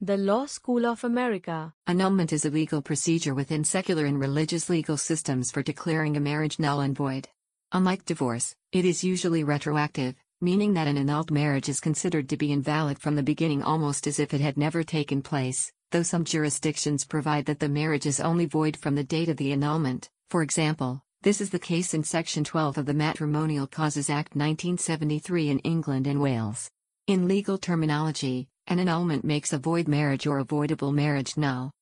The Law School of America. Annulment is a legal procedure within secular and religious legal systems for declaring a marriage null and void. Unlike divorce, it is usually retroactive, meaning that an annulled marriage is considered to be invalid from the beginning almost as if it had never taken place, though some jurisdictions provide that the marriage is only void from the date of the annulment. For example, this is the case in Section 12 of the Matrimonial Causes Act 1973 in England and Wales. In legal terminology, an annulment makes a void marriage or avoidable marriage null.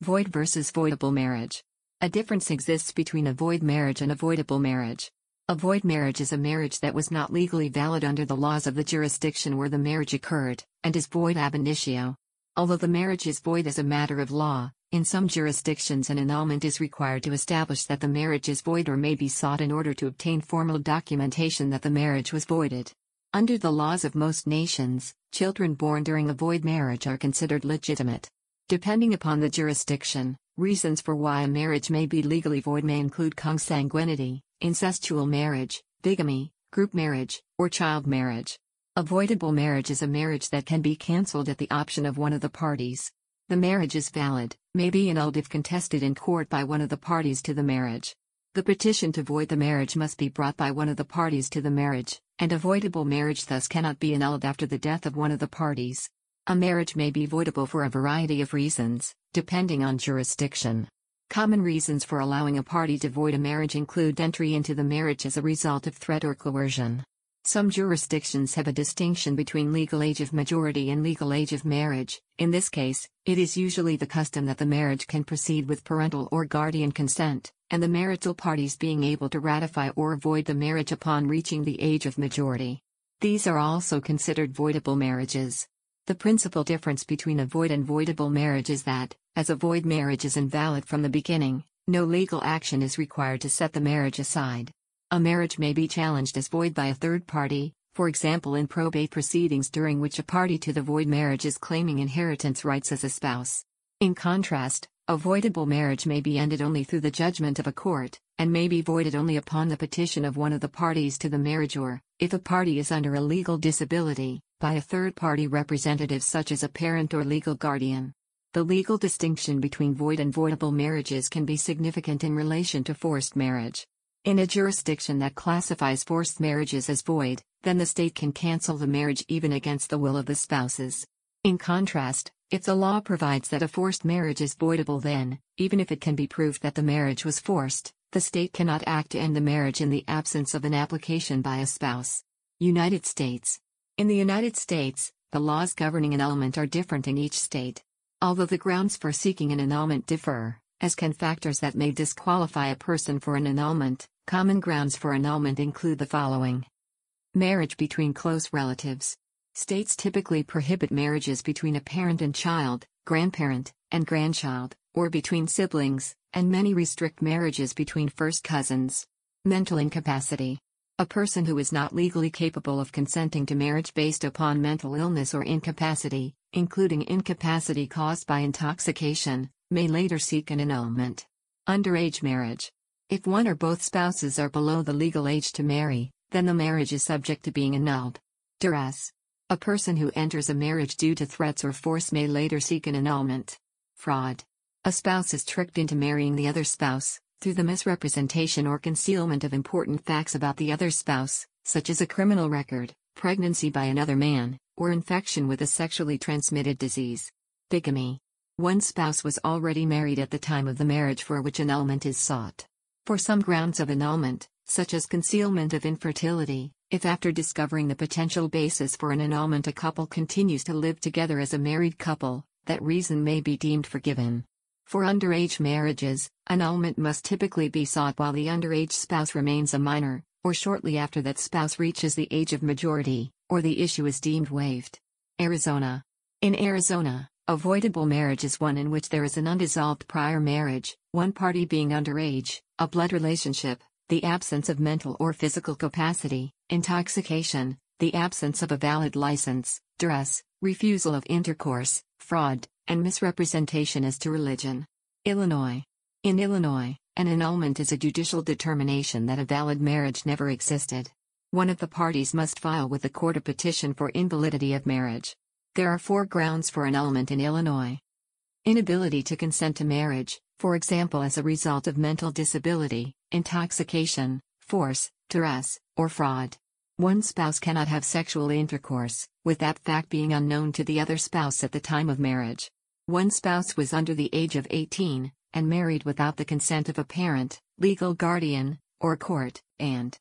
Void versus voidable marriage. A difference exists between a void marriage and avoidable marriage. A void marriage is a marriage that was not legally valid under the laws of the jurisdiction where the marriage occurred, and is void ab initio. Although the marriage is void as a matter of law, in some jurisdictions an annulment is required to establish that the marriage is void or may be sought in order to obtain formal documentation that the marriage was voided. Under the laws of most nations, children born during a void marriage are considered legitimate. Depending upon the jurisdiction, reasons for why a marriage may be legally void may include consanguinity, incestual marriage, bigamy, group marriage, or child marriage. Avoidable marriage is a marriage that can be cancelled at the option of one of the parties. The marriage is valid, may be annulled if contested in court by one of the parties to the marriage. The petition to void the marriage must be brought by one of the parties to the marriage, and avoidable marriage thus cannot be annulled after the death of one of the parties. A marriage may be voidable for a variety of reasons, depending on jurisdiction. Common reasons for allowing a party to void a marriage include entry into the marriage as a result of threat or coercion. Some jurisdictions have a distinction between legal age of majority and legal age of marriage. In this case, it is usually the custom that the marriage can proceed with parental or guardian consent, and the marital parties being able to ratify or void the marriage upon reaching the age of majority. These are also considered voidable marriages. The principal difference between a void and voidable marriage is that, as a void marriage is invalid from the beginning, no legal action is required to set the marriage aside. A marriage may be challenged as void by a third party, for example in probate proceedings during which a party to the void marriage is claiming inheritance rights as a spouse. In contrast, a voidable marriage may be ended only through the judgment of a court, and may be voided only upon the petition of one of the parties to the marriage or, if a party is under a legal disability, by a third party representative such as a parent or legal guardian. The legal distinction between void and voidable marriages can be significant in relation to forced marriage. In a jurisdiction that classifies forced marriages as void, then the state can cancel the marriage even against the will of the spouses. In contrast, if the law provides that a forced marriage is voidable, then, even if it can be proved that the marriage was forced, the state cannot act to end the marriage in the absence of an application by a spouse. United States. In the United States, the laws governing annulment are different in each state. Although the grounds for seeking an annulment differ, as can factors that may disqualify a person for an annulment, common grounds for annulment include the following Marriage between close relatives. States typically prohibit marriages between a parent and child, grandparent, and grandchild, or between siblings, and many restrict marriages between first cousins. Mental incapacity. A person who is not legally capable of consenting to marriage based upon mental illness or incapacity, including incapacity caused by intoxication, may later seek an annulment. Underage marriage. If one or both spouses are below the legal age to marry, then the marriage is subject to being annulled. Duress. A person who enters a marriage due to threats or force may later seek an annulment. Fraud. A spouse is tricked into marrying the other spouse, through the misrepresentation or concealment of important facts about the other spouse, such as a criminal record, pregnancy by another man, or infection with a sexually transmitted disease. Bigamy. One spouse was already married at the time of the marriage for which annulment is sought. For some grounds of annulment, such as concealment of infertility, if after discovering the potential basis for an annulment a couple continues to live together as a married couple, that reason may be deemed forgiven. For underage marriages, annulment must typically be sought while the underage spouse remains a minor, or shortly after that spouse reaches the age of majority, or the issue is deemed waived. Arizona. In Arizona, avoidable marriage is one in which there is an undissolved prior marriage, one party being underage, a blood relationship, the absence of mental or physical capacity, intoxication, the absence of a valid license, duress, refusal of intercourse, fraud, and misrepresentation as to religion. Illinois. In Illinois, an annulment is a judicial determination that a valid marriage never existed. One of the parties must file with the court a petition for invalidity of marriage. There are four grounds for annulment in Illinois. Inability to consent to marriage, for example as a result of mental disability, intoxication, force, duress, or fraud. One spouse cannot have sexual intercourse, with that fact being unknown to the other spouse at the time of marriage. One spouse was under the age of 18, and married without the consent of a parent, legal guardian, or court, and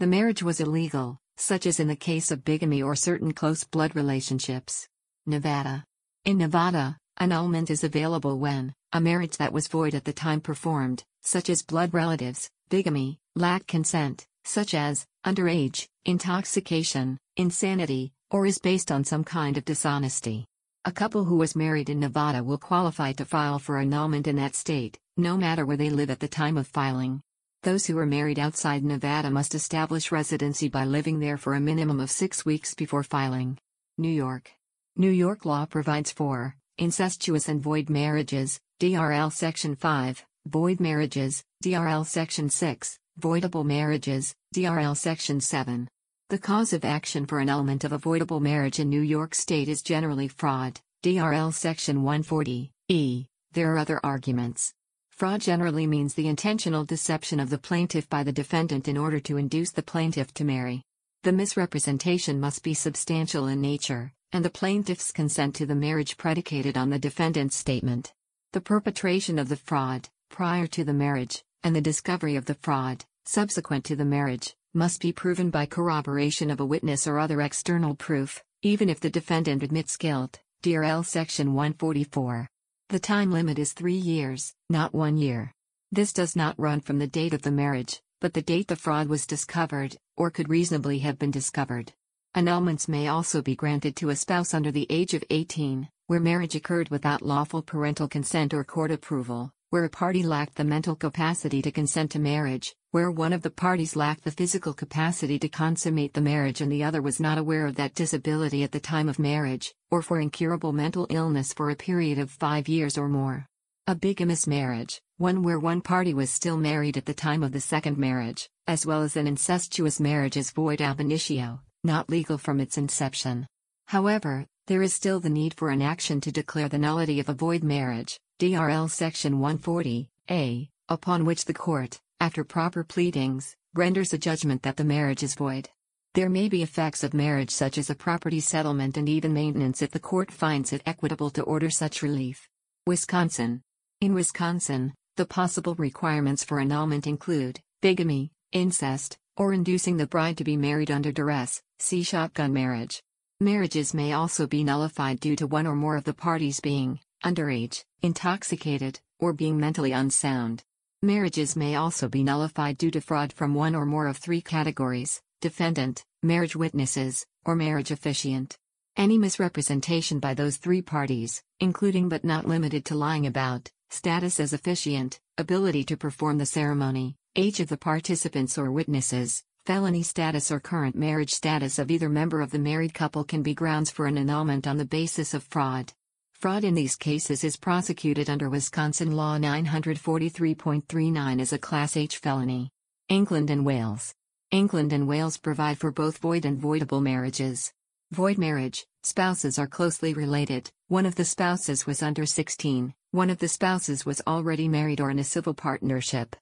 the marriage was illegal, such as in the case of bigamy or certain close blood relationships. Nevada. In Nevada, annulment is available when a marriage that was void at the time performed, such as blood relatives, bigamy, lack consent, such as underage, intoxication, insanity, or is based on some kind of dishonesty. A couple who was married in Nevada will qualify to file for annulment in that state, no matter where they live at the time of filing. Those who are married outside Nevada must establish residency by living there for a minimum of six weeks before filing. New York. New York law provides for incestuous and void marriages, DRL Section 5, void marriages, DRL Section 6, voidable marriages, DRL Section 7. The cause of action for annulment of avoidable marriage in New York State is generally fraud, DRL Section 140, E. There are other arguments. Fraud generally means the intentional deception of the plaintiff by the defendant in order to induce the plaintiff to marry. The misrepresentation must be substantial in nature, and the plaintiff's consent to the marriage predicated on the defendant's statement. The perpetration of the fraud, prior to the marriage, and the discovery of the fraud, subsequent to the marriage, must be proven by corroboration of a witness or other external proof, even if the defendant admits guilt. DRL Section 144. The time limit is three years, not one year. This does not run from the date of the marriage, but the date the fraud was discovered, or could reasonably have been discovered. Annulments may also be granted to a spouse under the age of 18, where marriage occurred without lawful parental consent or court approval, where a party lacked the mental capacity to consent to marriage, where one of the parties lacked the physical capacity to consummate the marriage and the other was not aware of that disability at the time of marriage, or for incurable mental illness for a period of five years or more. A bigamous marriage, one where one party was still married at the time of the second marriage, as well as an incestuous marriage is void ab initio, not legal from its inception. However, there is still the need for an action to declare the nullity of a void marriage, DRL Section 140, A, upon which the court, after proper pleadings, renders a judgment that the marriage is void. There may be effects of marriage such as a property settlement and even maintenance if the court finds it equitable to order such relief. Wisconsin. In Wisconsin, the possible requirements for annulment include bigamy, incest, or inducing the bride to be married under duress, see shotgun marriage. Marriages may also be nullified due to one or more of the parties being underage, intoxicated, or being mentally unsound. Marriages may also be nullified due to fraud from one or more of three categories defendant, marriage witnesses, or marriage officiant. Any misrepresentation by those three parties, including but not limited to lying about status as officiant, ability to perform the ceremony, age of the participants or witnesses, felony status or current marriage status of either member of the married couple can be grounds for an annulment on the basis of fraud. Fraud in these cases is prosecuted under Wisconsin Law 943.39 as a Class H felony. England and Wales. England and Wales provide for both void and voidable marriages. Void marriage, spouses are closely related, one of the spouses was under 16, one of the spouses was already married or in a civil partnership.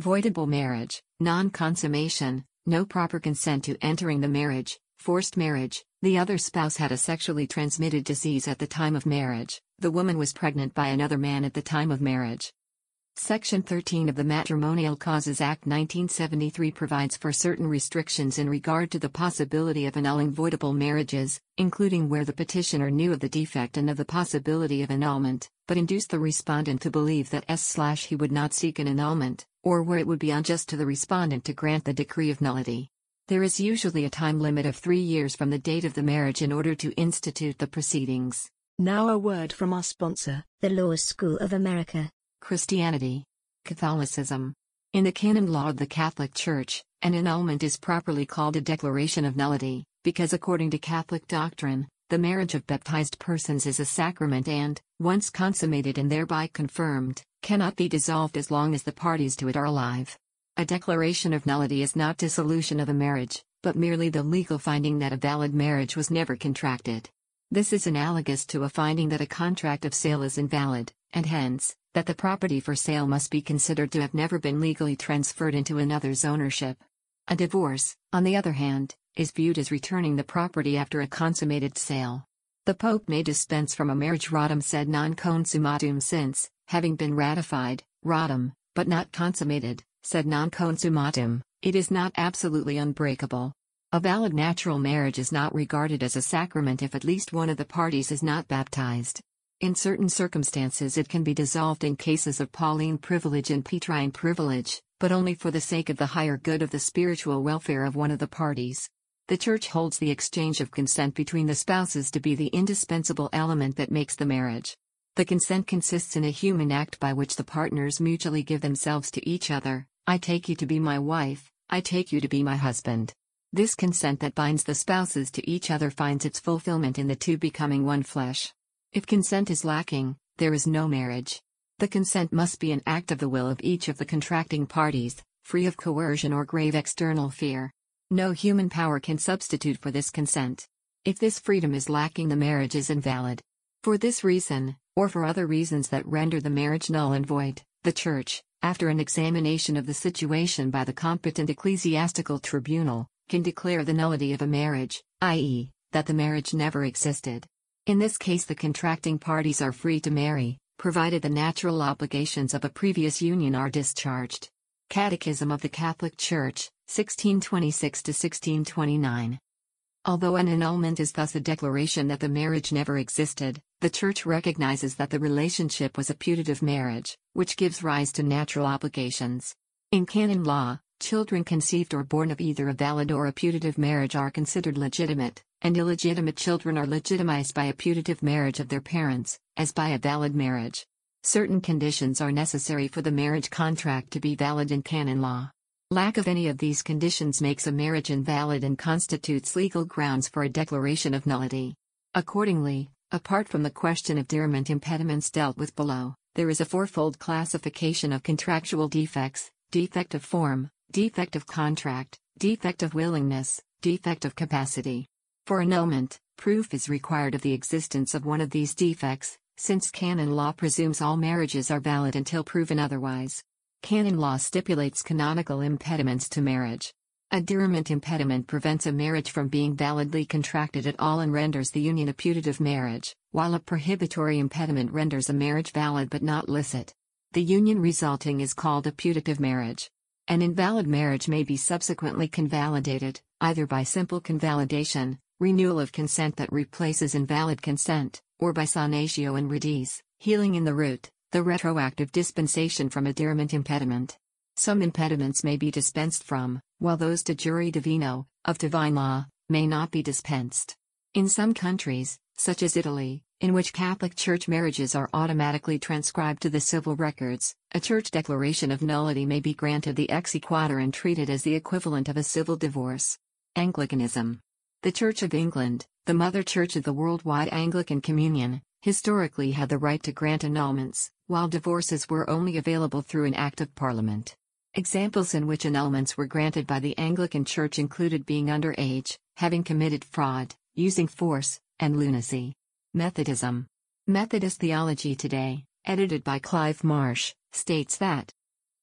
Voidable marriage, non consummation, no proper consent to entering the marriage, forced marriage, the other spouse had a sexually transmitted disease at the time of marriage, the woman was pregnant by another man at the time of marriage. Section 13 of the Matrimonial Causes Act 1973 provides for certain restrictions in regard to the possibility of annulling voidable marriages, including where the petitioner knew of the defect and of the possibility of annulment, but induced the respondent to believe that s/he would not seek an annulment, or where it would be unjust to the respondent to grant the decree of nullity. There is usually a time limit of three years from the date of the marriage in order to institute the proceedings. Now, a word from our sponsor, the Law School of America. Christianity. Catholicism. In the canon law of the Catholic Church, an annulment is properly called a declaration of nullity, because according to Catholic doctrine, the marriage of baptized persons is a sacrament and, once consummated and thereby confirmed, cannot be dissolved as long as the parties to it are alive. A declaration of nullity is not dissolution of a marriage, but merely the legal finding that a valid marriage was never contracted. This is analogous to a finding that a contract of sale is invalid, and hence, that the property for sale must be considered to have never been legally transferred into another's ownership. A divorce, on the other hand, is viewed as returning the property after a consummated sale. The Pope may dispense from a marriage ratum sed non consummatum since, having been ratified, ratum, but not consummated, sed non consummatum, it is not absolutely unbreakable. A valid natural marriage is not regarded as a sacrament if at least one of the parties is not baptized. In certain circumstances, it can be dissolved in cases of Pauline privilege and Petrine privilege, but only for the sake of the higher good of the spiritual welfare of one of the parties. The Church holds the exchange of consent between the spouses to be the indispensable element that makes the marriage. The consent consists in a human act by which the partners mutually give themselves to each other I take you to be my wife, I take you to be my husband. This consent that binds the spouses to each other finds its fulfillment in the two becoming one flesh. If consent is lacking, there is no marriage. The consent must be an act of the will of each of the contracting parties, free of coercion or grave external fear. No human power can substitute for this consent. If this freedom is lacking, the marriage is invalid. For this reason, or for other reasons that render the marriage null and void, the Church, after an examination of the situation by the competent ecclesiastical tribunal, can declare the nullity of a marriage, i.e., that the marriage never existed. In this case, the contracting parties are free to marry, provided the natural obligations of a previous union are discharged. Catechism of the Catholic Church, 1626 1629. Although an annulment is thus a declaration that the marriage never existed, the Church recognizes that the relationship was a putative marriage, which gives rise to natural obligations. In canon law, children conceived or born of either a valid or a putative marriage are considered legitimate, and illegitimate children are legitimized by a putative marriage of their parents, as by a valid marriage. Certain conditions are necessary for the marriage contract to be valid in canon law. Lack of any of these conditions makes a marriage invalid and constitutes legal grounds for a declaration of nullity. Accordingly, apart from the question of diriment impediments dealt with below, there is a fourfold classification of contractual defects defect of form, defect of contract, defect of willingness, defect of capacity. For annulment, proof is required of the existence of one of these defects, since canon law presumes all marriages are valid until proven otherwise. Canon law stipulates canonical impediments to marriage. A diriment impediment prevents a marriage from being validly contracted at all and renders the union a putative marriage, while a prohibitory impediment renders a marriage valid but not licit. The union resulting is called a putative marriage. An invalid marriage may be subsequently convalidated, either by simple convalidation, renewal of consent that replaces invalid consent, or by sanatio in radice, healing in the root the retroactive dispensation from a diriment impediment. Some impediments may be dispensed from, while those de jure divino, of divine law, may not be dispensed. In some countries, such as Italy, in which Catholic Church marriages are automatically transcribed to the civil records, a church declaration of nullity may be granted the exequatur and treated as the equivalent of a civil divorce. Anglicanism. The Church of England, the mother church of the worldwide Anglican Communion, historically had the right to grant annulments, while divorces were only available through an Act of Parliament. Examples in which annulments were granted by the Anglican Church included being under age, having committed fraud, using force, and lunacy. Methodism. Methodist Theology Today, edited by Clive Marsh, states that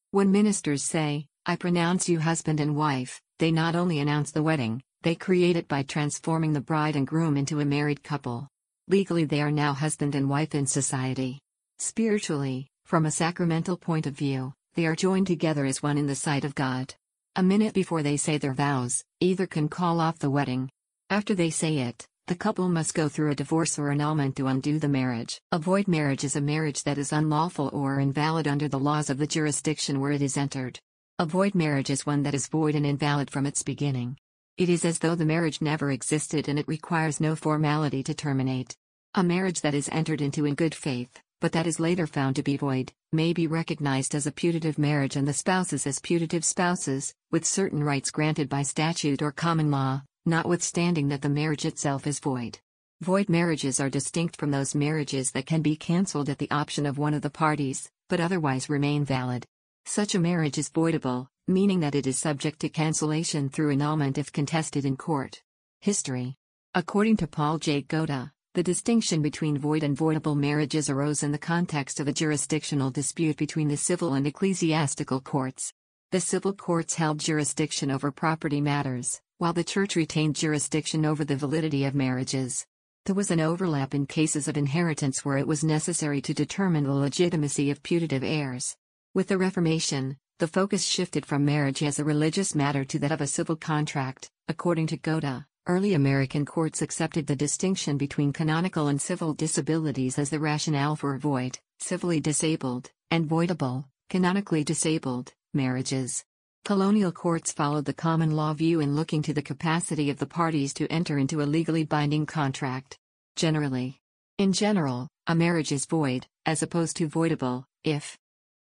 when ministers say, I pronounce you husband and wife, they not only announce the wedding, they create it by transforming the bride and groom into a married couple. Legally, they are now husband and wife in society. Spiritually, from a sacramental point of view, they are joined together as one in the sight of God. A minute before they say their vows, either can call off the wedding. After they say it, the couple must go through a divorce or annulment to undo the marriage. A void marriage is a marriage that is unlawful or invalid under the laws of the jurisdiction where it is entered. A void marriage is one that is void and invalid from its beginning. It is as though the marriage never existed and it requires no formality to terminate. A marriage that is entered into in good faith, but that is later found to be void, may be recognized as a putative marriage and the spouses as putative spouses, with certain rights granted by statute or common law, notwithstanding that the marriage itself is void. Void marriages are distinct from those marriages that can be cancelled at the option of one of the parties, but otherwise remain valid. Such a marriage is voidable, meaning that it is subject to cancellation through annulment if contested in court. History According to Paul J. Goda, The distinction between void and voidable marriages arose in the context of a jurisdictional dispute between the civil and ecclesiastical courts. The civil courts held jurisdiction over property matters, while the church retained jurisdiction over the validity of marriages. There was an overlap in cases of inheritance where it was necessary to determine the legitimacy of putative heirs. With the Reformation, the focus shifted from marriage as a religious matter to that of a civil contract, according to Goda. Early American courts accepted the distinction between canonical and civil disabilities as the rationale for void, civilly disabled, and voidable, canonically disabled, marriages. Colonial courts followed the common law view in looking to the capacity of the parties to enter into a legally binding contract. Generally. In general, a marriage is void, as opposed to voidable, if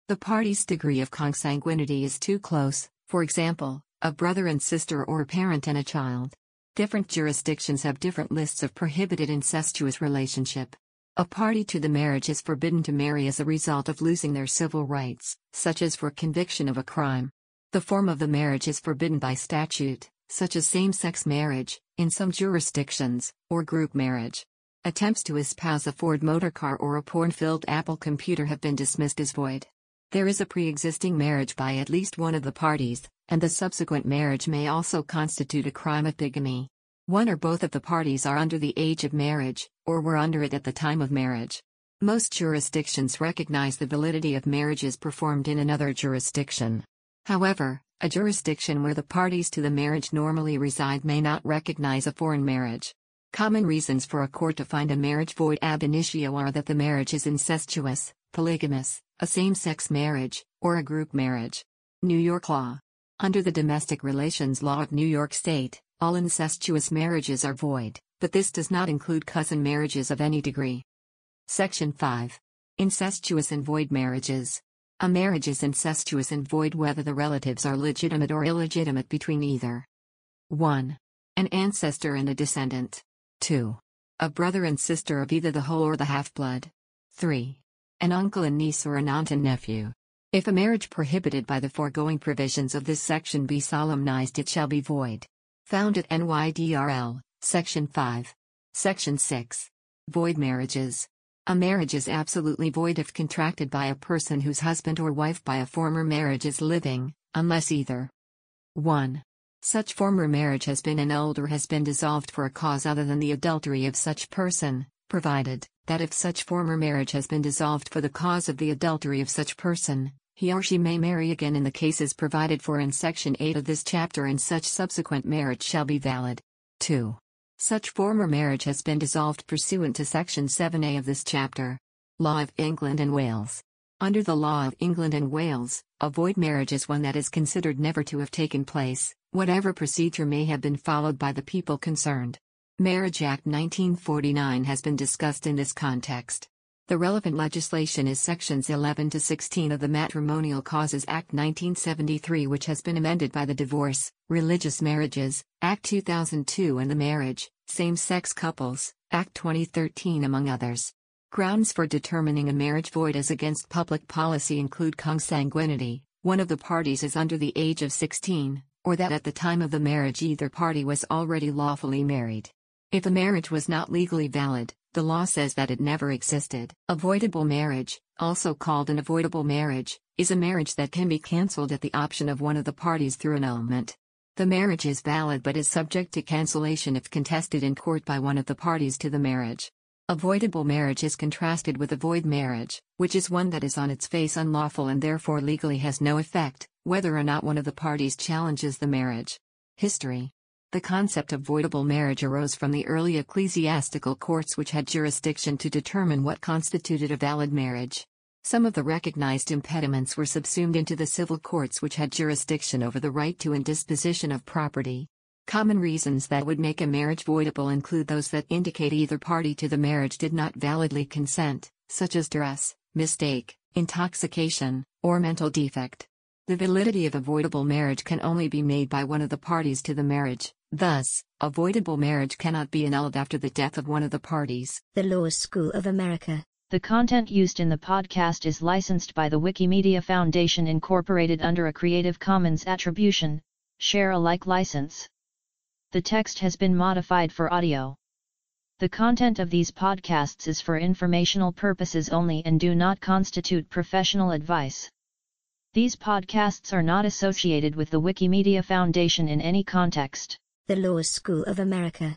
the party's degree of consanguinity is too close, for example, a brother and sister or a parent and a child. Different jurisdictions have different lists of prohibited incestuous relationship. A party to the marriage is forbidden to marry as a result of losing their civil rights, such as for conviction of a crime. The form of the marriage is forbidden by statute, such as same sex marriage, in some jurisdictions, or group marriage. Attempts to espouse a Ford motor car or a porn filled Apple computer have been dismissed as void. There is a pre existing marriage by at least one of the parties, and the subsequent marriage may also constitute a crime of bigamy. One or both of the parties are under the age of marriage, or were under it at the time of marriage. Most jurisdictions recognize the validity of marriages performed in another jurisdiction. However, a jurisdiction where the parties to the marriage normally reside may not recognize a foreign marriage. Common reasons for a court to find a marriage void ab initio are that the marriage is incestuous, polygamous, a same sex marriage, or a group marriage. New York law. Under the Domestic Relations Law of New York State, all incestuous marriages are void, but this does not include cousin marriages of any degree. Section 5. Incestuous and void marriages. A marriage is incestuous and void whether the relatives are legitimate or illegitimate between either 1. An ancestor and a descendant. 2. A brother and sister of either the whole or the half blood. 3 an uncle and niece or an aunt and nephew. If a marriage prohibited by the foregoing provisions of this section be solemnized, it shall be void. Found at NYDRL, Section 5. Section 6. Void marriages. A marriage is absolutely void if contracted by a person whose husband or wife by a former marriage is living, unless either 1. Such former marriage has been annulled or has been dissolved for a cause other than the adultery of such person, provided that if such former marriage has been dissolved for the cause of the adultery of such person, he or she may marry again in the cases provided for in Section 8 of this chapter and such subsequent marriage shall be valid. 2. Such former marriage has been dissolved pursuant to Section 7a of this chapter. Law of England and Wales. Under the law of England and Wales, a void marriage is one that is considered never to have taken place, whatever procedure may have been followed by the people concerned. Marriage Act 1949 has been discussed in this context. The relevant legislation is Sections 11 to 16 of the Matrimonial Causes Act 1973, which has been amended by the Divorce, Religious Marriages, Act 2002, and the Marriage, Same Sex Couples, Act 2013, among others. Grounds for determining a marriage void as against public policy include consanguinity, one of the parties is under the age of 16, or that at the time of the marriage either party was already lawfully married. If a marriage was not legally valid, the law says that it never existed. Avoidable marriage, also called an avoidable marriage, is a marriage that can be cancelled at the option of one of the parties through annulment. The marriage is valid but is subject to cancellation if contested in court by one of the parties to the marriage. Avoidable marriage is contrasted with a void marriage, which is one that is on its face unlawful and therefore legally has no effect, whether or not one of the parties challenges the marriage. History the concept of voidable marriage arose from the early ecclesiastical courts which had jurisdiction to determine what constituted a valid marriage. Some of the recognized impediments were subsumed into the civil courts which had jurisdiction over the right to and disposition of property. Common reasons that would make a marriage voidable include those that indicate either party to the marriage did not validly consent, such as duress, mistake, intoxication, or mental defect. The validity of a voidable marriage can only be made by one of the parties to the marriage. Thus, avoidable marriage cannot be annulled after the death of one of the parties. The Law School of America. The content used in the podcast is licensed by the Wikimedia Foundation Incorporated under a Creative Commons Attribution, Share Alike license. The text has been modified for audio. The content of these podcasts is for informational purposes only and do not constitute professional advice. These podcasts are not associated with the Wikimedia Foundation in any context. The Law School of America.